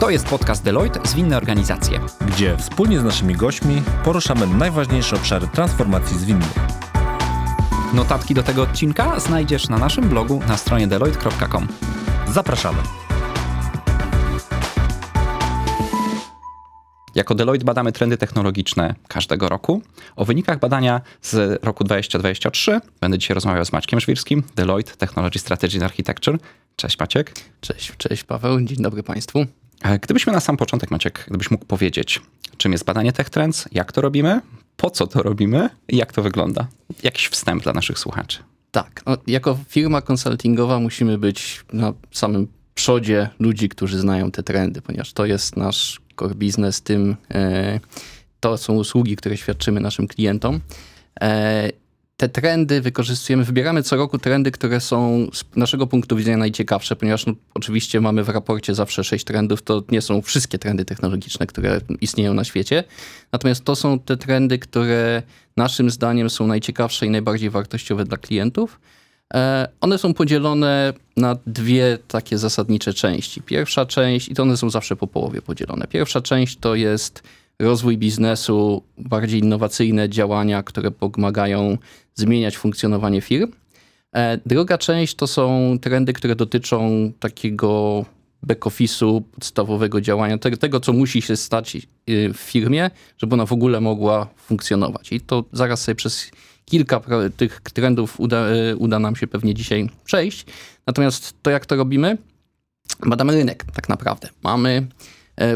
To jest podcast Deloitte Zwinne Organizacje. gdzie wspólnie z naszymi gośćmi poruszamy najważniejsze obszary transformacji zwinnej. Notatki do tego odcinka znajdziesz na naszym blogu na stronie deloitte.com. Zapraszamy. Jako Deloitte badamy trendy technologiczne każdego roku. O wynikach badania z roku 2023 będę dzisiaj rozmawiał z Maćkiem Żwirskim, Deloitte Technology Strategy and Architecture. Cześć Maciek. Cześć, cześć Paweł, dzień dobry Państwu. E, Gdybyśmy na sam początek, Maciek, gdybyś mógł powiedzieć, czym jest badanie Tech Trends, jak to robimy, po co to robimy i jak to wygląda? Jakiś wstęp dla naszych słuchaczy. Tak, jako firma konsultingowa musimy być na samym przodzie ludzi, którzy znają te trendy, ponieważ to jest nasz core business, tym e, to są usługi, które świadczymy naszym klientom. Te trendy wykorzystujemy, wybieramy co roku trendy, które są z naszego punktu widzenia najciekawsze, ponieważ no, oczywiście mamy w raporcie zawsze sześć trendów, to nie są wszystkie trendy technologiczne, które istnieją na świecie. Natomiast to są te trendy, które naszym zdaniem są najciekawsze i najbardziej wartościowe dla klientów. E, One są podzielone na dwie takie zasadnicze części. Pierwsza część, i to one są zawsze po połowie podzielone. Pierwsza część to jest rozwój biznesu, bardziej innowacyjne działania, które pomagają zmieniać funkcjonowanie firm. E, Druga część to są trendy, które dotyczą takiego back-office'u, podstawowego działania, te- tego, co musi się stać y, w firmie, żeby ona w ogóle mogła funkcjonować. I to zaraz sobie przez kilka tych trendów uda, y, uda nam się pewnie dzisiaj przejść. Natomiast to, jak to robimy, badamy rynek tak naprawdę. Mamy e,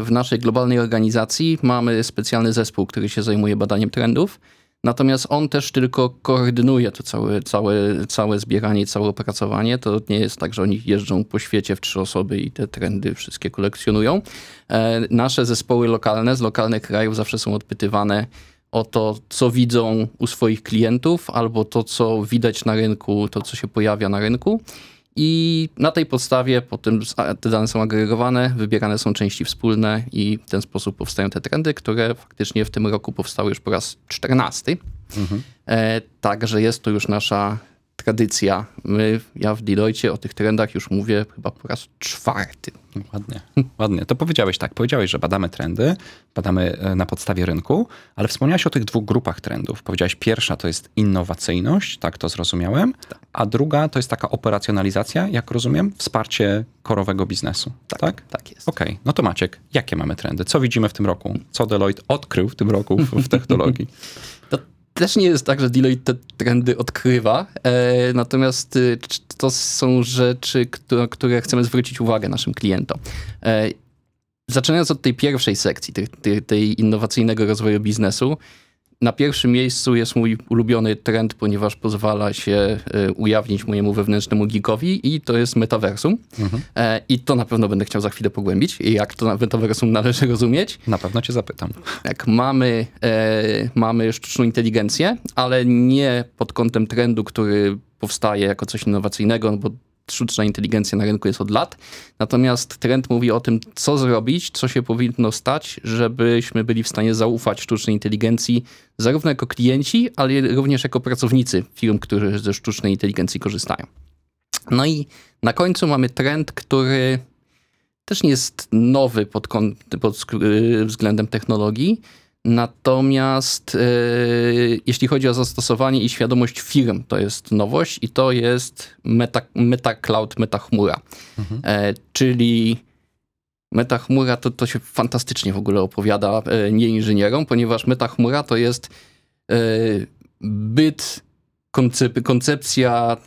w naszej globalnej organizacji mamy specjalny zespół, który się zajmuje badaniem trendów. Natomiast on też tylko koordynuje to całe, całe, całe zbieranie, całe opracowanie. To nie jest tak, że oni jeżdżą po świecie w trzy osoby i te trendy wszystkie kolekcjonują. E, Nasze zespoły lokalne z lokalnych krajów zawsze są odpytywane o to, co widzą u swoich klientów, albo to, co widać na rynku, to, co się pojawia na rynku. I na tej podstawie potem te dane są agregowane, wybierane są części wspólne i w ten sposób powstają te trendy, które faktycznie w tym roku powstały już po raz 14. E, także jest to już nasza tradycja. My, ja w Deloitte o tych trendach już mówię chyba po raz czwarty. Ładnie, ładnie. To powiedziałeś tak, powiedziałeś, że badamy trendy, badamy e, na podstawie rynku, ale wspomniałeś o tych dwóch grupach trendów. Powiedziałeś, pierwsza to jest innowacyjność, tak to zrozumiałem, a druga to jest taka operacjonalizacja, jak rozumiem, wsparcie korowego biznesu. Tak? tak? Tak jest. Okej, no to Maciek, jakie mamy trendy? Co widzimy w tym roku? Co Deloitte odkrył w tym roku w, w technologii? To też nie jest tak, że Deloitte te trendy odkrywa, e, natomiast c- to są rzeczy, które, które chcemy zwrócić uwagę naszym klientom. E, zaczynając od tej pierwszej sekcji, tej, tej, tej innowacyjnego rozwoju biznesu, na pierwszym miejscu jest mój ulubiony trend, ponieważ pozwala się e, ujawnić mojemu wewnętrznemu geekowi i to jest metaversum. E, I to na pewno będę chciał za chwilę pogłębić, jak to metaversum należy rozumieć. Na pewno cię zapytam. Jak mamy, e, mamy sztuczną inteligencję, ale nie pod kątem trendu, który powstaje jako coś innowacyjnego, no bo sztuczna inteligencja na rynku jest od lat. Natomiast trend mówi o tym, co zrobić, co się powinno stać, żebyśmy byli w stanie zaufać sztucznej inteligencji, zarówno jako klienci, ale również jako pracownicy firm, które ze sztucznej inteligencji korzystają. No i na końcu mamy trend, który też nie jest nowy pod, pod y, względem technologii. Natomiast y, jeśli chodzi o zastosowanie i świadomość firm, to jest nowość i to jest meta, meta cloud, meta chmura. E, czyli meta chmura to, to się fantastycznie w ogóle opowiada e, nie inżynierom, ponieważ meta chmura to jest e, byt, koncep- koncepcja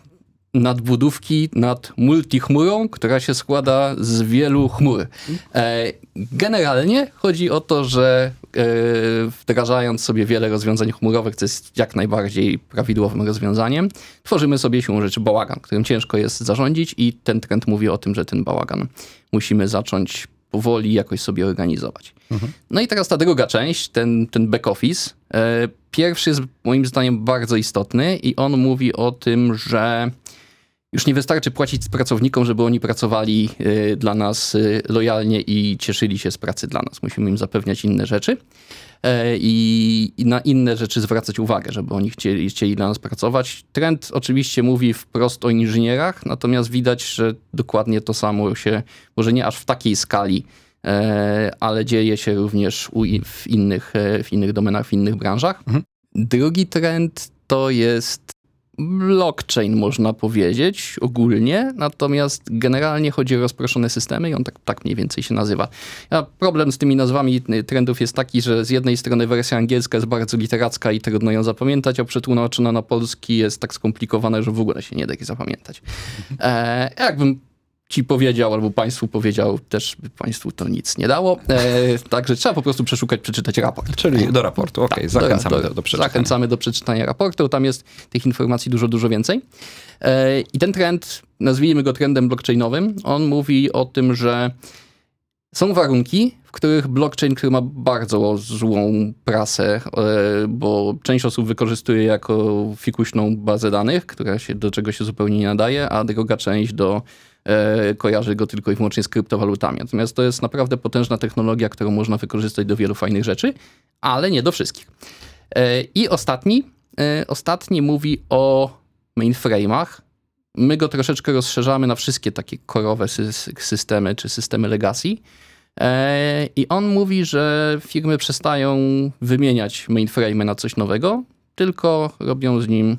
nadbudówki nad multichmurą, która się składa z wielu chmur. E, Generalnie chodzi o to, że e, wdrażając sobie wiele rozwiązań chmurowych, co jest jak najbardziej prawidłowym rozwiązaniem, tworzymy sobie siłą rzeczy bałagan, którym ciężko jest zarządzić i ten trend mówi o tym, że ten bałagan musimy zacząć powoli jakoś sobie organizować. No i teraz ta druga część, ten, ten back office. E, Pierwszy jest moim zdaniem bardzo istotny i on mówi o tym, że już nie wystarczy płacić pracownikom, żeby oni pracowali y, dla nas y, lojalnie i cieszyli się z pracy dla nas. Musimy im zapewniać inne rzeczy e, i, na inne rzeczy zwracać uwagę, żeby oni chcieli, chcieli dla nas pracować. Trend oczywiście mówi wprost o inżynierach, natomiast widać, że dokładnie to samo się, może nie aż w takiej skali, e, ale dzieje się również w, innych, e, w innych domenach, w innych branżach. Mhm. Drugi trend to jest blockchain, można powiedzieć, ogólnie, natomiast generalnie chodzi o rozproszone systemy i on tak, tak mniej więcej się nazywa. Problem z tymi nazwami trendów jest taki, że z jednej strony wersja angielska jest bardzo literacka i trudno ją zapamiętać, a przetłumaczona na polski jest tak skomplikowane, że w ogóle się nie da jej zapamiętać. E, jakbym ci powiedział, albo państwu powiedział, też by państwu to nic nie dało. E, także trzeba po prostu przeszukać, przeczytać raport. Czyli do raportu, okej, Tak, zachęcamy do, do przeczytania. Zachęcamy do przeczytania raportu. Tam jest tych informacji dużo, dużo więcej. E, I ten trend, nazwijmy go trendem blockchainowym, on mówi o tym, że są warunki, w których blockchain, który ma bardzo złą prasę, e, bo część osób wykorzystuje jako fikuśną bazę danych, która się do czego się zupełnie nie nadaje, a druga część do kojarzy go tylko i wyłącznie z kryptowalutami. Natomiast to jest naprawdę potężna technologia, którą można wykorzystać do wielu fajnych rzeczy, ale nie do wszystkich. E, I ostatni, e, ostatni mówi o mainframe'ach. My go troszeczkę rozszerzamy na wszystkie takie korowe sy- systemy czy systemy legacy. E, I on mówi, że firmy przestają wymieniać mainframe na coś nowego, tylko robią z nim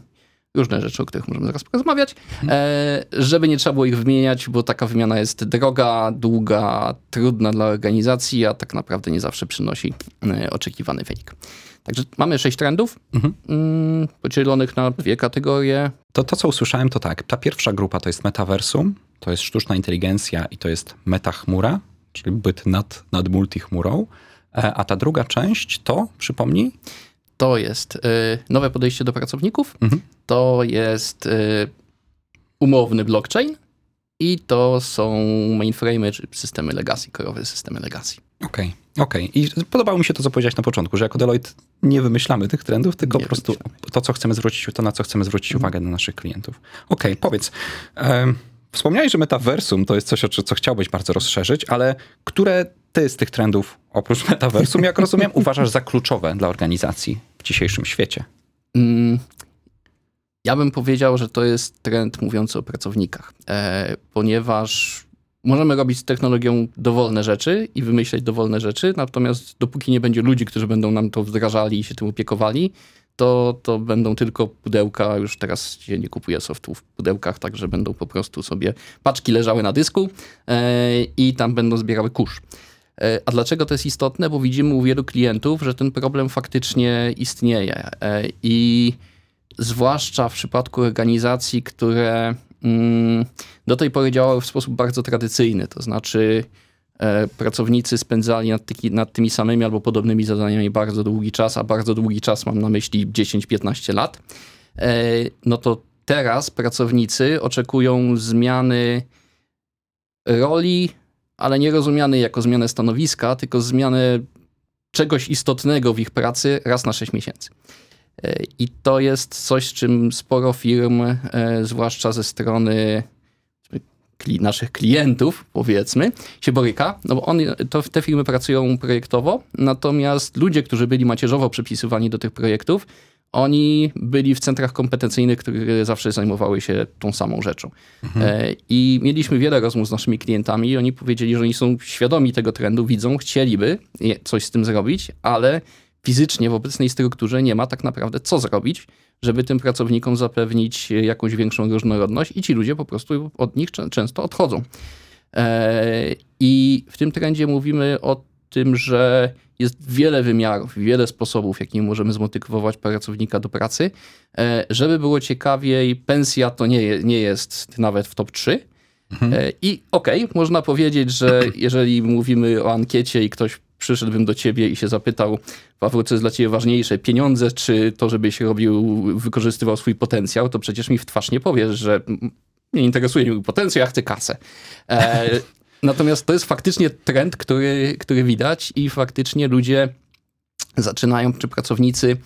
różne rzeczy, o których możemy zaraz porozmawiać, e, żeby nie trzeba było ich wymieniać, bo taka wymiana jest droga, długa, trudna dla organizacji, a tak naprawdę nie zawsze przynosi e, oczekiwany wynik. Także mamy sześć trendów mm, podzielonych na dwie kategorie. To, to, co usłyszałem, to tak. Ta pierwsza grupa to jest metaversum, to jest sztuczna inteligencja i to jest metachmura, czyli byt nad, nad multichmurą. E, A ta druga część to, przypomnij, To jest y, nowe podejście do pracowników, Mhm. to jest y, umowny blockchain i to są mainframe czy systemy legacy, korowe systemy legacy. Okej, okej. I podobało mi się to, co powiedziałeś na początku, że jako Deloitte nie wymyślamy tych trendów, tylko Nie po prostu wymyślamy. to, co chcemy zwrócić, to na co chcemy zwrócić uwagę na naszych klientów. Okej, powiedz. em, wspomniałeś, że metaversum to jest coś, o co chciałbyś bardzo rozszerzyć, ale które ty z tych trendów, oprócz metaversum, jak rozumiem, uważasz za kluczowe dla organizacji w dzisiejszym świecie? Mm, Ja bym powiedział, że to jest trend mówiący o pracownikach, e, ponieważ możemy robić z technologią dowolne rzeczy i wymyśleć dowolne rzeczy, natomiast dopóki nie będzie ludzi, którzy będą nam to wdrażali i się tym opiekowali, to, to będą tylko pudełka. Już teraz się nie kupuje softu w pudełkach, także będą po prostu sobie paczki leżały na dysku e, i tam będą zbierały kurz. E, A dlaczego to jest istotne? Bo widzimy u wielu klientów, że ten problem faktycznie istnieje. E, I zwłaszcza w przypadku organizacji, które mm, do tej pory działały w sposób bardzo tradycyjny, to znaczy e, pracownicy spędzali nad, tyki, nad tymi samymi albo podobnymi zadaniami bardzo długi czas, a bardzo długi czas mam na myśli 10-15 lat, no to teraz pracownicy oczekują zmiany roli, ale nie rozumianej jako zmianę stanowiska, tylko zmianę czegoś istotnego w ich pracy raz na 6 miesięcy. E, I to jest coś, z czym sporo firm, e, zwłaszcza ze strony naszych klientów, powiedzmy, się boryka, no bo on, to, te firmy pracują projektowo, natomiast ludzie, którzy byli macierzowo przypisywani do tych projektów, oni byli w centrach kompetencyjnych, które zawsze zajmowały się tą samą rzeczą. E, I mieliśmy wiele rozmów z naszymi klientami i oni powiedzieli, że oni są świadomi tego trendu, widzą, chcieliby coś z tym zrobić, ale fizycznie w obecnej strukturze nie ma tak naprawdę co zrobić, żeby tym pracownikom zapewnić jakąś większą różnorodność i ci ludzie po prostu od nich czę- często odchodzą. E, I w tym trendzie mówimy o tym, że jest wiele wymiarów, wiele sposobów, jakimi możemy zmotywować pracownika do pracy. E, Żeby było ciekawiej, pensja to nie, je- nie jest nawet w top 3. E, I okej, można powiedzieć, że jeżeli mówimy o ankiecie i ktoś przyszedłbym do ciebie i się zapytał, Paweł, co jest dla ciebie ważniejsze, pieniądze czy to, żebyś robił, wykorzystywał swój potencjał, to przecież mi w twarz nie powiesz, że nie interesuje mnie potencjał, ja chcę kasę. E, natomiast to jest faktycznie trend, który, który widać i faktycznie ludzie zaczynają, czy pracownicy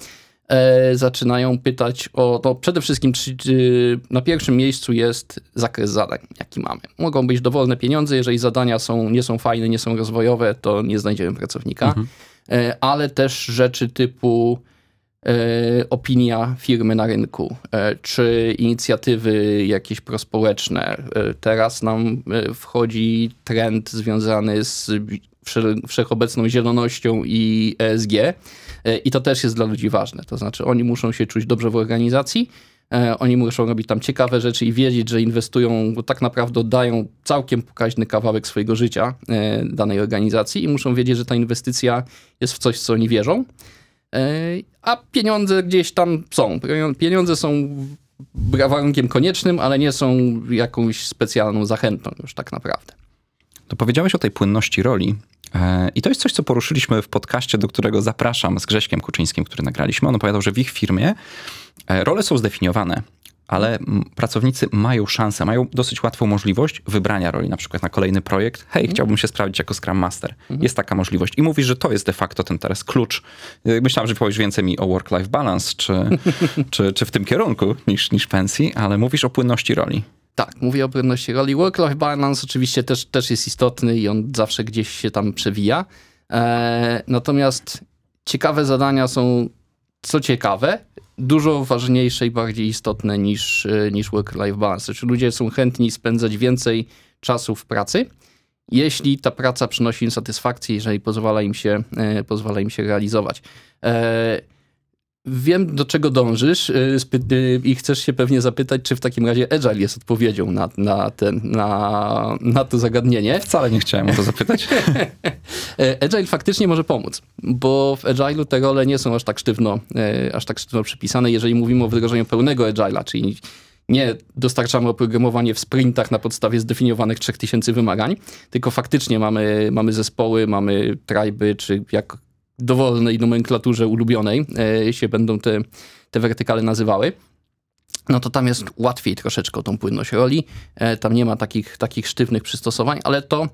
e, zaczynają pytać o to. Przede wszystkim, czy, czy na pierwszym miejscu jest zakres zadań, jaki mamy. Mogą być dowolne pieniądze, jeżeli zadania są, nie są fajne, nie są rozwojowe, to nie znajdziemy pracownika, e, ale też rzeczy typu opinia firmy na rynku, e, czy inicjatywy jakieś prospołeczne. E, Teraz nam e, wchodzi trend związany z wsze- wszechobecną zielonością i ESG. E, I to też jest dla ludzi ważne. To znaczy, oni muszą się czuć dobrze w organizacji, e, oni muszą robić tam ciekawe rzeczy i wiedzieć, że inwestują, bo tak naprawdę oddają całkiem pokaźny kawałek swojego życia e, danej organizacji i muszą wiedzieć, że ta inwestycja jest w coś, w co oni wierzą. E, A pieniądze gdzieś tam są. Pieniądze są warunkiem koniecznym, ale nie są jakąś specjalną zachętą już tak naprawdę. To powiedziałeś o tej płynności roli. e, I to jest coś, co poruszyliśmy w podcaście, do którego zapraszam z Grześkiem Kuczyńskim, który nagraliśmy. On opowiadał, że w ich firmie e, role są zdefiniowane, ale pracownicy mają szansę, mają dosyć łatwą możliwość wybrania roli, na przykład na kolejny projekt. Hej, chciałbym się sprawdzić jako Scrum Master. Jest taka możliwość. I mówisz, że to jest de facto ten teraz klucz. E, Myślałem, że powiesz więcej mi o work-life balance, czy, czy, czy w tym kierunku niż, niż pensji, ale mówisz o płynności roli. Tak, mówię o płynności roli. Work-life balance oczywiście też, też jest istotny i on zawsze gdzieś się tam przewija. E, natomiast ciekawe zadania są, co ciekawe, dużo ważniejsze i bardziej istotne niż, e, niż work-life balance. Ludzie są chętni spędzać więcej czasu w pracy, jeśli ta praca przynosi im satysfakcję, jeżeli pozwala im się, e, pozwala im się realizować. Wiem, do czego dążysz y, y, i chcesz się pewnie zapytać, czy w takim razie Agile jest odpowiedzią na, na, ten, na, na to zagadnienie. Wcale nie chciałem o to zapytać. Agile faktycznie może pomóc, bo w Agile'u te role nie są aż tak sztywno, e, aż tak sztywno przypisane. Jeżeli mówimy o wdrożeniu pełnego Agile'a, czyli nie dostarczamy oprogramowanie w sprintach na podstawie zdefiniowanych 3000 wymagań, tylko faktycznie mamy, mamy zespoły, mamy tryby, czy jak dowolnej nomenklaturze ulubionej e, się będą te, te wertykale nazywały, no to tam jest łatwiej troszeczkę tą płynność roli. E, Tam nie ma takich, takich sztywnych przystosowań, ale to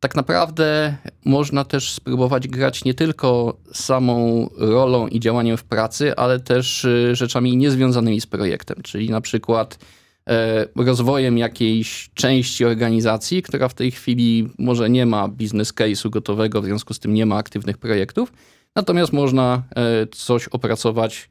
tak naprawdę można też spróbować grać nie tylko samą rolą i działaniem w pracy, ale też y, rzeczami niezwiązanymi z projektem, czyli na przykład e, rozwojem jakiejś części organizacji, która w tej chwili może nie ma biznes case'u gotowego, w związku z tym nie ma aktywnych projektów, natomiast można e, coś opracować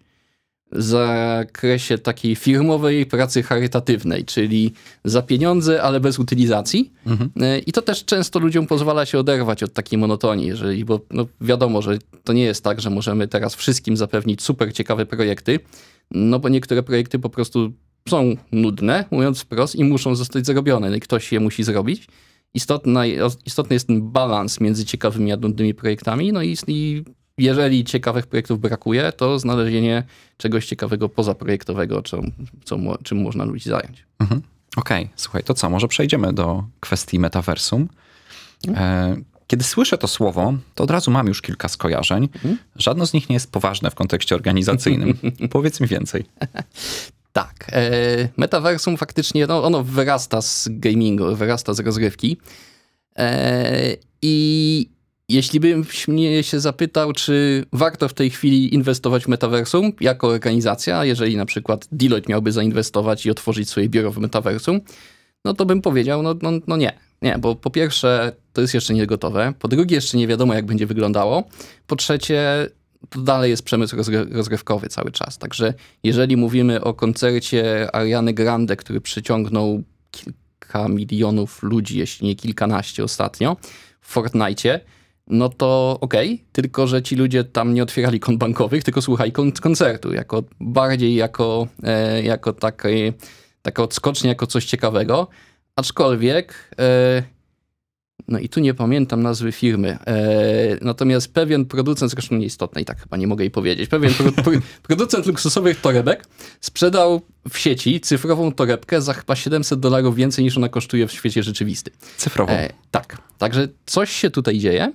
w zakresie takiej firmowej pracy charytatywnej, czyli za pieniądze, ale bez utylizacji. E, I to też często ludziom pozwala się oderwać od takiej monotonii, jeżeli, bo no wiadomo, że to nie jest tak, że możemy teraz wszystkim zapewnić super ciekawe projekty, no bo niektóre projekty po prostu są nudne, mówiąc wprost, i muszą zostać zrobione. No i ktoś je musi zrobić. Istotna, istotny jest ten balans między ciekawymi a nudnymi projektami, no i, i jeżeli ciekawych projektów brakuje, to znalezienie czegoś ciekawego pozaprojektowego, co, co, czym można ludzi zająć. Mhm. Okej, słuchaj, to co? Może przejdziemy do kwestii metaversum. E, Kiedy słyszę to słowo, to od razu mam już kilka skojarzeń. Żadno z nich nie jest poważne w kontekście organizacyjnym. Powiedz mi więcej. Tak. E, metaversum faktycznie, no, ono wyrasta z gamingu, wyrasta z rozrywki. E, I jeśli byś mnie się zapytał, czy warto w tej chwili inwestować w metaversum jako organizacja, jeżeli na przykład Deloitte miałby zainwestować i otworzyć swoje biuro w metaversum, no to bym powiedział, no, no, no nie. Nie, bo po pierwsze to jest jeszcze nie gotowe, po drugie jeszcze nie wiadomo jak będzie wyglądało, po trzecie to dalej jest przemysł rozgry- rozgrywkowy cały czas. Także jeżeli mówimy o koncercie Ariany Grande, który przyciągnął kilka milionów ludzi, jeśli nie kilkanaście ostatnio w Fortnite, no to okej, tylko że ci ludzie tam nie otwierali kont bankowych, tylko słuchali kon- koncertu, jako bardziej jako, e, jako takie, taka odskocznia, jako coś ciekawego. Aczkolwiek, e, no i tu nie pamiętam nazwy firmy, e, natomiast pewien producent, zresztą nieistotny i tak chyba nie mogę jej powiedzieć, pewien pro, pro, producent luksusowych torebek sprzedał w sieci cyfrową torebkę za chyba 700 dolarów więcej niż ona kosztuje w świecie rzeczywistym. Cyfrowo. E, tak, także coś się tutaj dzieje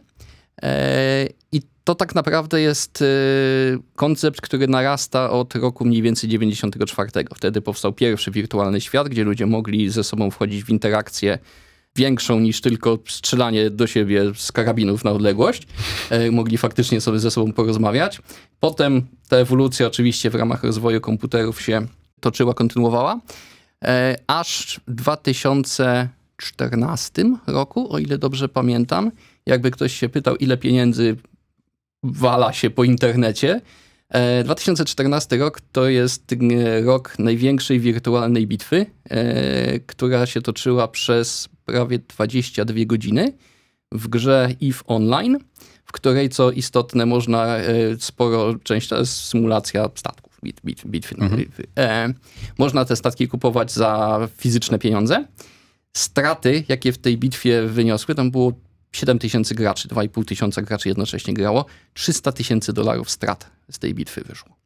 e, i to tak naprawdę jest e, koncept, który narasta od roku mniej więcej 94. Wtedy powstał pierwszy wirtualny świat, gdzie ludzie mogli ze sobą wchodzić w interakcję większą niż tylko strzelanie do siebie z karabinów na odległość. E, mogli faktycznie sobie ze sobą porozmawiać. Potem ta ewolucja oczywiście w ramach rozwoju komputerów się toczyła, kontynuowała. E, aż w 2014 roku, o ile dobrze pamiętam, jakby ktoś się pytał, ile pieniędzy wala się po internecie. E, 2014 rok to jest e, rok największej wirtualnej bitwy, e, która się toczyła przez prawie 22 godziny. w grze EVE Online, w której, co istotne, można e, sporo, część to jest symulacja statków, bit, bit, bitwy. E, można te statki kupować za fizyczne pieniądze. Straty, jakie w tej bitwie wyniosły, tam było 7 tysięcy graczy, 2,5 tysiąca graczy jednocześnie grało, 300 tysięcy dolarów strat z tej bitwy wyszło.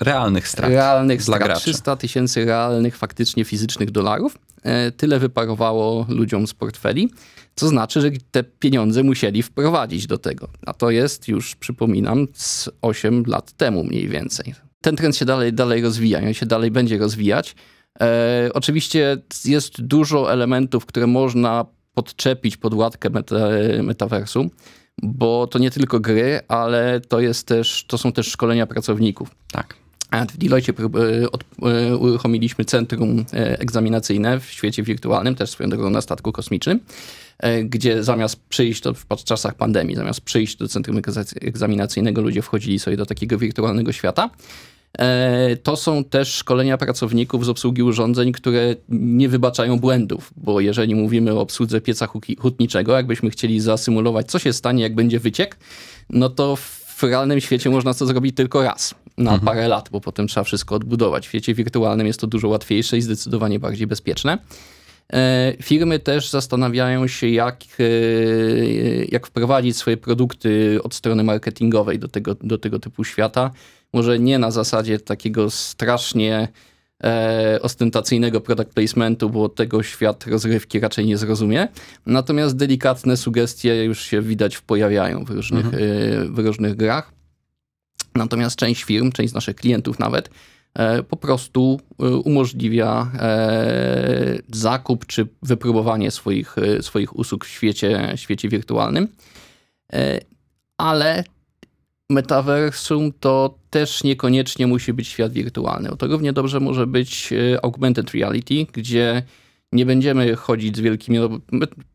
Realnych strat Realnych strat, graczy. 300 tysięcy realnych, faktycznie fizycznych dolarów. E, Tyle wyparowało ludziom z portfeli, co znaczy, że te pieniądze musieli wprowadzić do tego. A to jest już, przypominam, z 8 lat temu mniej więcej. Ten trend się dalej, dalej rozwija, on się dalej będzie rozwijać. E, oczywiście jest dużo elementów, które można podczepić pod łatkę meta, metaversu, bo to nie tylko gry, ale to, jest też, to są też szkolenia pracowników. Tak. W Deloitte e, e, uruchomiliśmy centrum e, egzaminacyjne w świecie wirtualnym, też swoją drogą na statku kosmicznym, gdzie zamiast przyjść, to w czasach pandemii, zamiast przyjść do centrum egza- egzaminacyjnego, ludzie wchodzili sobie do takiego wirtualnego świata. E, To są też szkolenia pracowników z obsługi urządzeń, które nie wybaczają błędów, bo jeżeli mówimy o obsłudze pieca hutniczego, jakbyśmy chcieli zasymulować, co się stanie, jak będzie wyciek, no to w realnym świecie można to zrobić tylko raz na parę lat, bo potem trzeba wszystko odbudować. W świecie wirtualnym jest to dużo łatwiejsze i zdecydowanie bardziej bezpieczne. E, Firmy też zastanawiają się, jak, e, jak wprowadzić swoje produkty od strony marketingowej do tego, do tego typu świata. Może nie na zasadzie takiego strasznie e, ostentacyjnego product placementu, bo tego świat rozrywki raczej nie zrozumie. Natomiast delikatne sugestie już się widać pojawiają w różnych, e, w różnych grach. Natomiast część firm, część z naszych klientów nawet, po prostu e, umożliwia e, zakup czy wypróbowanie swoich, e, swoich usług w świecie, świecie wirtualnym. E, Ale metaversum to też niekoniecznie musi być świat wirtualny. To równie dobrze może być e, augmented reality, gdzie nie będziemy chodzić z wielkimi.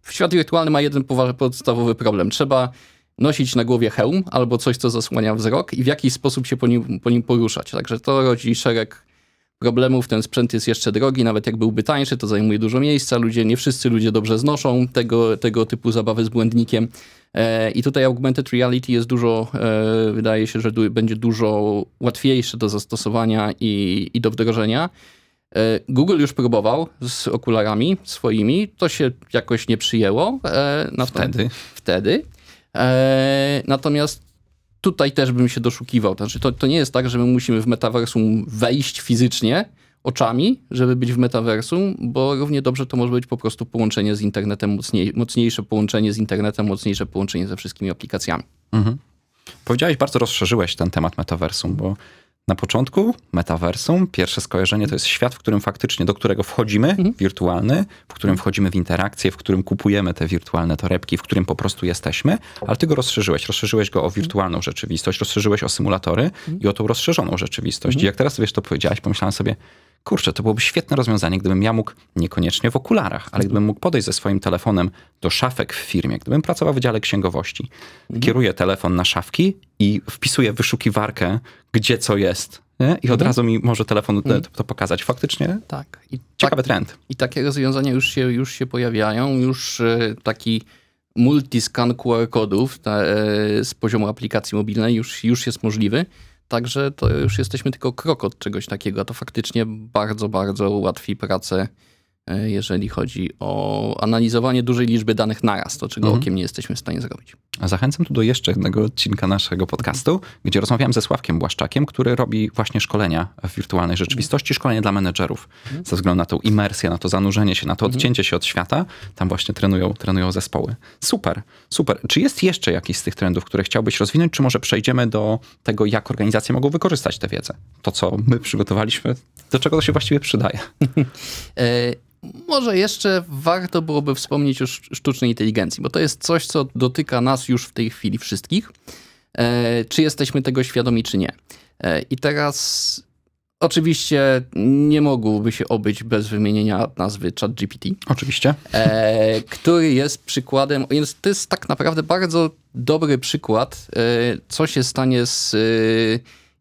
Świat wirtualny ma jeden podstawowy problem. Trzeba nosić na głowie hełm albo coś, co zasłania wzrok i w jakiś sposób się po nim, po nim poruszać. Także to rodzi szereg problemów. Ten sprzęt jest jeszcze drogi, nawet jak byłby tańszy, to zajmuje dużo miejsca. Ludzie, nie wszyscy ludzie dobrze znoszą tego, tego typu zabawy z błędnikiem. E, I tutaj augmented reality jest dużo, e, wydaje się, że du- będzie dużo łatwiejsze do zastosowania i, i do wdrożenia. E, Google już próbował z okularami swoimi, to się jakoś nie przyjęło. e, nato- Wtedy. Wtedy. E, natomiast tutaj też bym się doszukiwał. Znaczy, to, to nie jest tak, że my musimy w metaversum wejść fizycznie oczami, żeby być w metaversum, bo równie dobrze to może być po prostu połączenie z internetem, mocniej, mocniejsze połączenie z internetem, mocniejsze połączenie ze wszystkimi aplikacjami. Mhm. Powiedziałeś, bardzo rozszerzyłeś ten temat metaversum, bo na początku metaversum, pierwsze skojarzenie to jest świat, w którym faktycznie, do którego wchodzimy, wirtualny, w którym wchodzimy w interakcję, w którym kupujemy te wirtualne torebki, w którym po prostu jesteśmy, ale ty go rozszerzyłeś. Rozszerzyłeś go o wirtualną rzeczywistość, rozszerzyłeś o symulatory i o tą rozszerzoną rzeczywistość. I jak teraz wiesz, to powiedziałeś, pomyślałem sobie, kurczę, to byłoby świetne rozwiązanie, gdybym ja mógł, niekoniecznie w okularach, ale gdybym mógł podejść ze swoim telefonem do szafek w firmie, gdybym pracował w wydziale księgowości, kieruję telefon na szafki i wpisuję wyszukiwarkę, gdzie co jest. Nie? I od razu mi może telefon to, to pokazać. Faktycznie Tak. I ciekawy trend. I takie rozwiązania już się, już się pojawiają. Już e, taki multiscan QR kodów e, z poziomu aplikacji mobilnej już, już jest możliwy. Także to już jesteśmy tylko krok od czegoś takiego, a to faktycznie bardzo, bardzo ułatwi pracę, jeżeli chodzi o analizowanie dużej liczby danych naraz, to czego okiem nie jesteśmy w stanie zrobić. A Zachęcam tu do jeszcze jednego odcinka naszego podcastu, gdzie rozmawiałem ze Sławkiem Błaszczakiem, który robi właśnie szkolenia w wirtualnej rzeczywistości, szkolenie dla menedżerów. Ze względu na tą imersję, na to zanurzenie się, na to odcięcie się od świata, tam właśnie trenują, trenują zespoły. Super, super. Czy jest jeszcze jakiś z tych trendów, które chciałbyś rozwinąć, czy może przejdziemy do tego, jak organizacje mogą wykorzystać tę wiedzę? To, co my przygotowaliśmy, do czego to się właściwie przydaje? Może jeszcze warto byłoby wspomnieć o sz- sztucznej inteligencji, bo to jest coś, co dotyka nas już w tej chwili wszystkich. E, Czy jesteśmy tego świadomi, czy nie. E, I teraz oczywiście nie mogłoby się obyć bez wymienienia nazwy ChatGPT, Oczywiście. e, który jest przykładem, jest, to jest tak naprawdę bardzo dobry przykład, e, co się stanie z, e,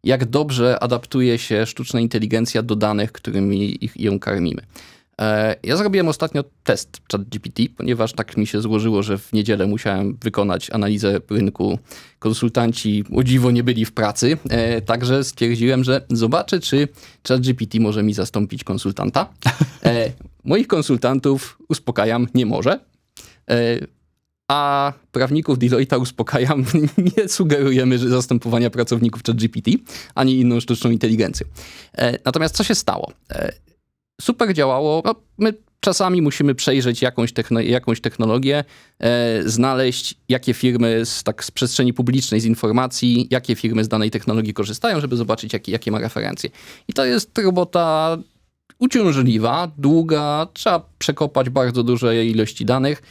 jak dobrze adaptuje się sztuczna inteligencja do danych, którymi ich, ją karmimy. E, Ja zrobiłem ostatnio test ChatGPT, ponieważ tak mi się złożyło, że w niedzielę musiałem wykonać analizę rynku. Konsultanci o dziwo nie byli w pracy, e, także stwierdziłem, że zobaczę, czy ChatGPT może mi zastąpić konsultanta. E, Moich konsultantów uspokajam, nie może. A prawników Deloitte'a uspokajam, nie sugerujemy że zastępowania pracowników ChatGPT, ani inną sztuczną inteligencją. Natomiast co się stało? Super działało. No, my czasami musimy przejrzeć jakąś, techno, jakąś technologię, e, znaleźć, jakie firmy z, tak, z przestrzeni publicznej, z informacji, jakie firmy z danej technologii korzystają, żeby zobaczyć, jakie, jakie ma referencje. I to jest robota uciążliwa, długa, trzeba przekopać bardzo duże ilości danych.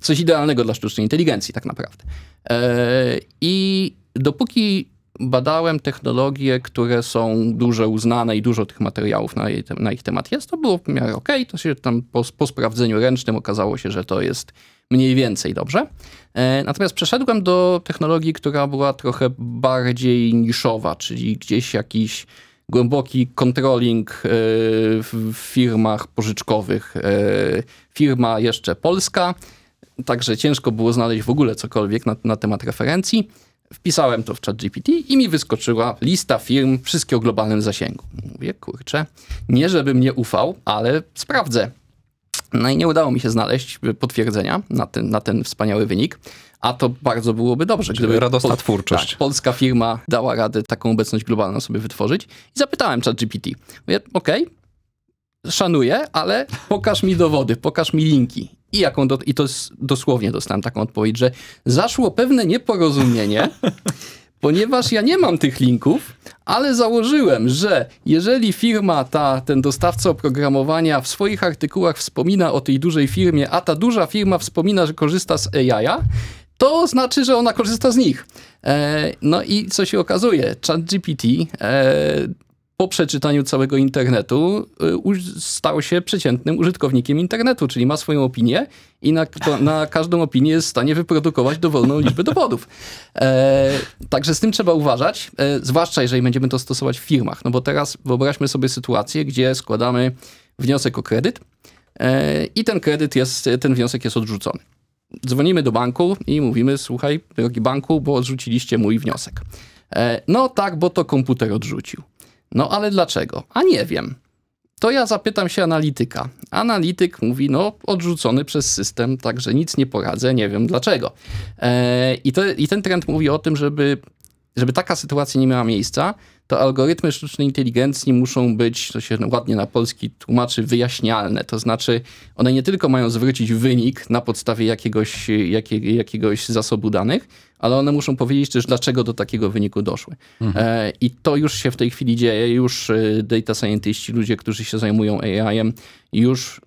Coś idealnego dla sztucznej inteligencji, tak naprawdę. E, I dopóki badałem technologie, które są dużo uznane i dużo tych materiałów na, jej, na ich temat jest, to było w miarę ok. To się tam po, po sprawdzeniu ręcznym okazało się, że to jest mniej więcej dobrze. E, Natomiast przeszedłem do technologii, która była trochę bardziej niszowa, czyli gdzieś jakiś głęboki controlling e, w firmach pożyczkowych. E, Firma jeszcze polska, także ciężko było znaleźć w ogóle cokolwiek na, na temat referencji. Wpisałem to w ChatGPT i mi wyskoczyła lista firm, wszystkie o globalnym zasięgu. Mówię, kurczę, nie żebym nie ufał, ale sprawdzę. No i nie udało mi się znaleźć potwierdzenia na ten, na ten wspaniały wynik, a to bardzo byłoby dobrze. Czyli radosna twórczość. Tak, polska firma dała radę taką obecność globalną sobie wytworzyć i zapytałem ChatGPT. Mówię, okej, szanuję, ale pokaż mi dowody, pokaż mi linki. I, jaką do, I to dosłownie dostałem taką odpowiedź, że zaszło pewne nieporozumienie, ponieważ ja nie mam tych linków, ale założyłem, że jeżeli firma, ta, ten dostawca oprogramowania w swoich artykułach wspomina o tej dużej firmie, a ta duża firma wspomina, że korzysta z AI, to znaczy, że ona korzysta z nich. E, no i co się okazuje? ChatGPT e, po przeczytaniu całego internetu y, stał się przeciętnym użytkownikiem internetu, czyli ma swoją opinię i na, na każdą opinię jest w stanie wyprodukować dowolną liczbę dowodów. E, także z tym trzeba uważać, e, zwłaszcza jeżeli będziemy to stosować w firmach. No bo teraz wyobraźmy sobie sytuację, gdzie składamy wniosek o kredyt e, i ten kredyt jest, ten wniosek jest odrzucony. Dzwonimy do banku i mówimy, słuchaj, drogi banku, bo odrzuciliście mój wniosek. E, no tak, bo to komputer odrzucił. No ale dlaczego? A nie wiem. To ja zapytam się analityka. Analityk mówi, no odrzucony przez system, także nic nie poradzę, nie wiem dlaczego. E, i, to, I ten trend mówi o tym, żeby, żeby taka sytuacja nie miała miejsca, to algorytmy sztucznej inteligencji muszą być, to się ładnie na polski tłumaczy, wyjaśnialne. To znaczy, one nie tylko mają zwrócić wynik na podstawie jakiegoś, jakie, jakiegoś zasobu danych, ale one muszą powiedzieć też, dlaczego do takiego wyniku doszły. E, I to już się w tej chwili dzieje. Już e, data scientiści, ludzie, którzy się zajmują AI-em, już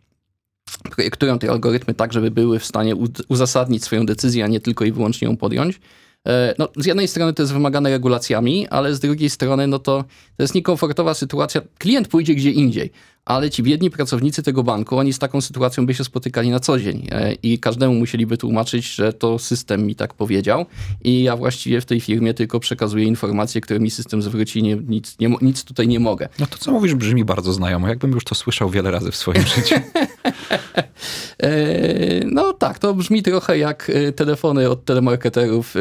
projektują te algorytmy tak, żeby były w stanie uzasadnić swoją decyzję, a nie tylko i wyłącznie ją podjąć. E, No, z jednej strony to jest wymagane regulacjami, ale z drugiej strony no to, to jest niekomfortowa sytuacja. Klient pójdzie gdzie indziej, ale ci biedni pracownicy tego banku, oni z taką sytuacją by się spotykali na co dzień e, i każdemu musieliby tłumaczyć, że to system mi tak powiedział i ja właściwie w tej firmie tylko przekazuję informacje, które mi system zwróci, nie, nic, nie, nic tutaj nie mogę. No to, co mówisz, brzmi bardzo znajomo. Jakbym już to słyszał wiele razy w swoim życiu. E, No tak, to brzmi trochę jak e, telefony od telemarketerów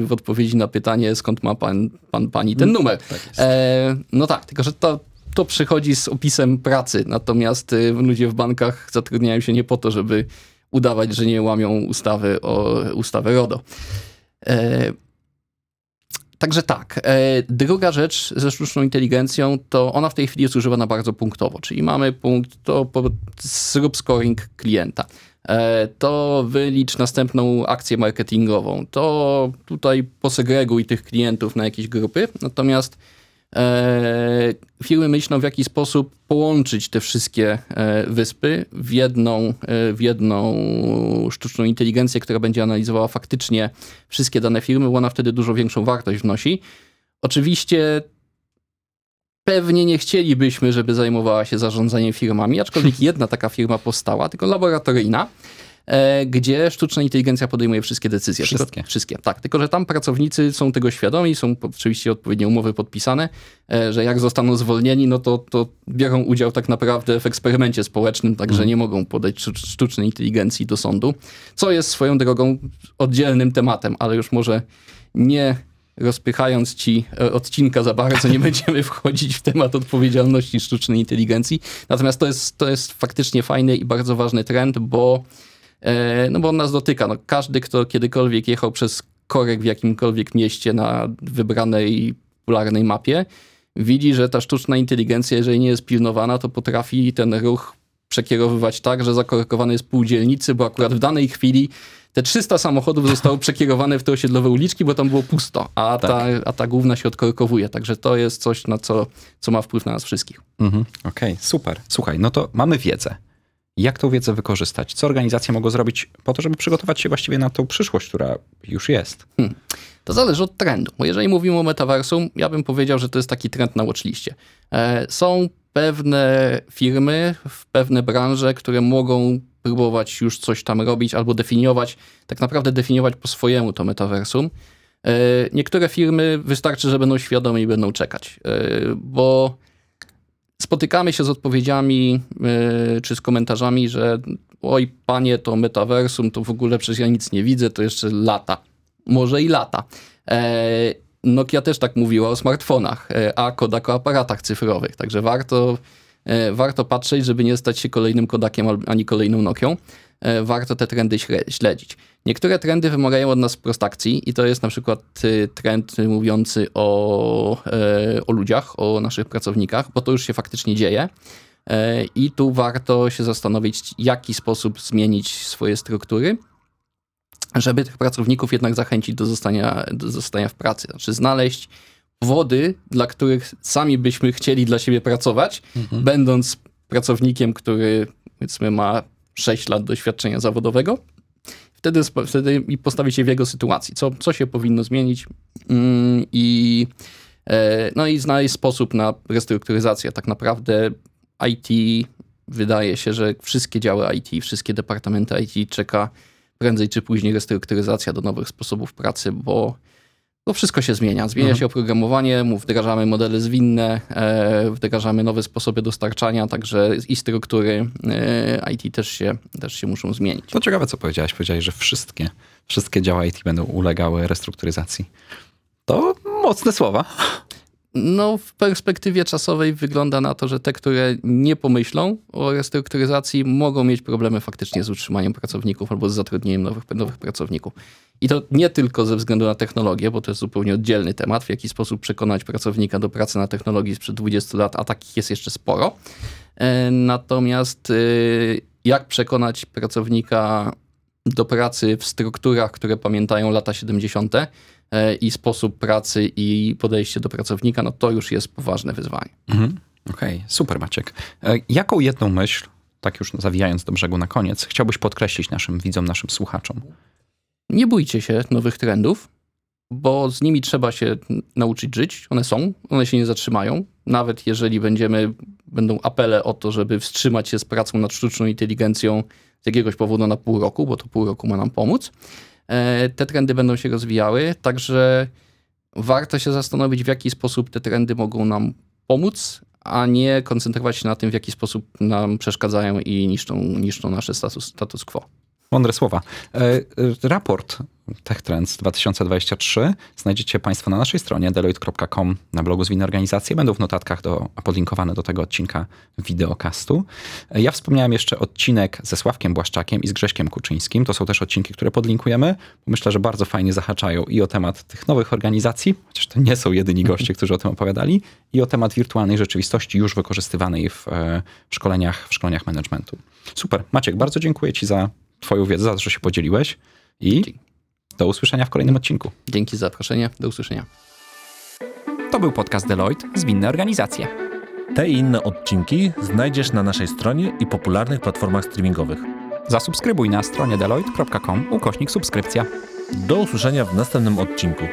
w odpowiedzi na pytanie, skąd ma pan, pan pani ten numer. E, No tak, tylko że to, to przychodzi z opisem pracy, natomiast ludzie w bankach zatrudniają się nie po to, żeby udawać, że nie łamią ustawy o ustawę RODO. E, Także tak. E, druga rzecz ze sztuczną inteligencją, to ona w tej chwili jest używana bardzo punktowo, czyli mamy punkt, to po, zrób scoring klienta. E, to wylicz następną akcję marketingową. To tutaj posegreguj tych klientów na jakieś grupy. Natomiast e, firmy myślą, w jaki sposób połączyć te wszystkie e, wyspy w jedną, e, w jedną sztuczną inteligencję, która będzie analizowała faktycznie wszystkie dane firmy, bo ona wtedy dużo większą wartość wnosi. Oczywiście pewnie nie chcielibyśmy, żeby zajmowała się zarządzaniem firmami, aczkolwiek jedna taka firma powstała, tylko laboratoryjna. E, gdzie sztuczna inteligencja podejmuje wszystkie decyzje. Wszystkie. Tylko, wszystkie, tak. Tylko, że tam pracownicy są tego świadomi, są oczywiście odpowiednie umowy podpisane, e, że jak zostaną zwolnieni, no to, to biorą udział tak naprawdę w eksperymencie społecznym, także nie mogą podać sztucz- sztucznej inteligencji do sądu, co jest swoją drogą oddzielnym tematem, ale już może nie rozpychając ci e, odcinka za bardzo, nie będziemy wchodzić w temat odpowiedzialności sztucznej inteligencji. Natomiast to jest, to jest faktycznie fajny i bardzo ważny trend, bo, no bo on nas dotyka. No, każdy, kto kiedykolwiek jechał przez korek w jakimkolwiek mieście na wybranej popularnej mapie, widzi, że ta sztuczna inteligencja, jeżeli nie jest pilnowana, to potrafi ten ruch przekierowywać tak, że zakorkowany jest pół dzielnicy, bo akurat w danej chwili te 300 samochodów zostało przekierowane w te osiedlowe uliczki, bo tam było pusto, a, ta, a ta główna się odkorkowuje. Także to jest coś, na co, co ma wpływ na nas wszystkich. Mhm. Okej, super. Słuchaj, no to mamy wiedzę. Jak tą wiedzę wykorzystać? Co organizacje mogą zrobić po to, żeby przygotować się właściwie na tą przyszłość, która już jest? To zależy od trendu, bo jeżeli mówimy o metaversum, ja bym powiedział, że to jest taki trend na watchliście. E, Są pewne firmy, w pewne branże, które mogą próbować już coś tam robić albo definiować, tak naprawdę definiować po swojemu to metaversum. E, Niektóre firmy wystarczy, że będą świadome i będą czekać, e, bo spotykamy się z odpowiedziami e, czy z komentarzami, że oj panie, to metaversum, to w ogóle przecież ja nic nie widzę, to jeszcze lata. Może i lata. E, Nokia też tak mówiła o smartfonach, e, a Kodak o aparatach cyfrowych, także warto, warto patrzeć, żeby nie stać się kolejnym Kodakiem ani kolejną Nokią. E, Warto te trendy śle- śledzić. Niektóre trendy wymagają od nas prostakcji i to jest na przykład y, trend mówiący o, e, o ludziach, o naszych pracownikach, bo to już się faktycznie dzieje. E, I tu warto się zastanowić, w jaki sposób zmienić swoje struktury, żeby tych pracowników jednak zachęcić do zostania, do zostania w pracy. Znaczy znaleźć powody, dla których sami byśmy chcieli dla siebie pracować, będąc pracownikiem, który powiedzmy ma 6 lat doświadczenia zawodowego. Wtedy, wtedy i się w jego sytuacji, co, co się powinno zmienić mm, i, e, no i znaleźć sposób na restrukturyzację. Tak naprawdę IT, wydaje się, że wszystkie działy IT, wszystkie departamenty IT czeka prędzej czy później restrukturyzacja do nowych sposobów pracy, bo, bo wszystko się zmienia. Zmienia się oprogramowanie, wdrażamy modele zwinne, e, wdrażamy nowe sposoby dostarczania, także i struktury e, IT też się, też się muszą zmienić. To ciekawe, co powiedziałeś. Powiedziałeś, że wszystkie, wszystkie działa IT będą ulegały restrukturyzacji. To mocne słowa. No, w perspektywie czasowej wygląda na to, że te, które nie pomyślą o restrukturyzacji, mogą mieć problemy faktycznie z utrzymaniem pracowników albo z zatrudnieniem nowych, nowych pracowników. I to nie tylko ze względu na technologię, bo to jest zupełnie oddzielny temat, w jaki sposób przekonać pracownika do pracy na technologii sprzed 20 lat, a takich jest jeszcze sporo. E, Natomiast y, jak przekonać pracownika do pracy w strukturach, które pamiętają lata 70. e, i sposób pracy i podejście do pracownika, no to już jest poważne wyzwanie. Mhm. Okej, super Maciek. E, Jaką jedną myśl, tak już zawijając do brzegu na koniec, chciałbyś podkreślić naszym widzom, naszym słuchaczom? Nie bójcie się nowych trendów, bo z nimi trzeba się nauczyć żyć. One są, one się nie zatrzymają. Nawet jeżeli będziemy, będą apele o to, żeby wstrzymać się z pracą nad sztuczną inteligencją z jakiegoś powodu na pół roku, bo to pół roku ma nam pomóc. E, Te trendy będą się rozwijały, także warto się zastanowić, w jaki sposób te trendy mogą nam pomóc, a nie koncentrować się na tym, w jaki sposób nam przeszkadzają i niszczą, niszczą nasze status, status quo. Mądre słowa. E, e, Raport Tech Trends 2023 znajdziecie Państwo na naszej stronie deloitte.com na blogu Zwinne Organizacje. Będą w notatkach do, podlinkowane do tego odcinka wideokastu. E, Ja wspomniałem jeszcze odcinek ze Sławkiem Błaszczakiem i z Grześkiem Kuczyńskim. To są też odcinki, które podlinkujemy. Myślę, że bardzo fajnie zahaczają i o temat tych nowych organizacji, chociaż to nie są jedyni goście, którzy o tym opowiadali, i o temat wirtualnej rzeczywistości już wykorzystywanej w e, szkoleniach, w szkoleniach managementu. Super. Maciek, bardzo dziękuję Ci za Twoją wiedzę, za to, że się podzieliłeś i do usłyszenia w kolejnym odcinku. Dzięki za zaproszenie. Do usłyszenia. To był podcast Deloitte Zwinne Organizacje. Te i inne odcinki znajdziesz na naszej stronie i popularnych platformach streamingowych. Zasubskrybuj na stronie deloitte.com ukośnik subskrypcja. Do usłyszenia w następnym odcinku.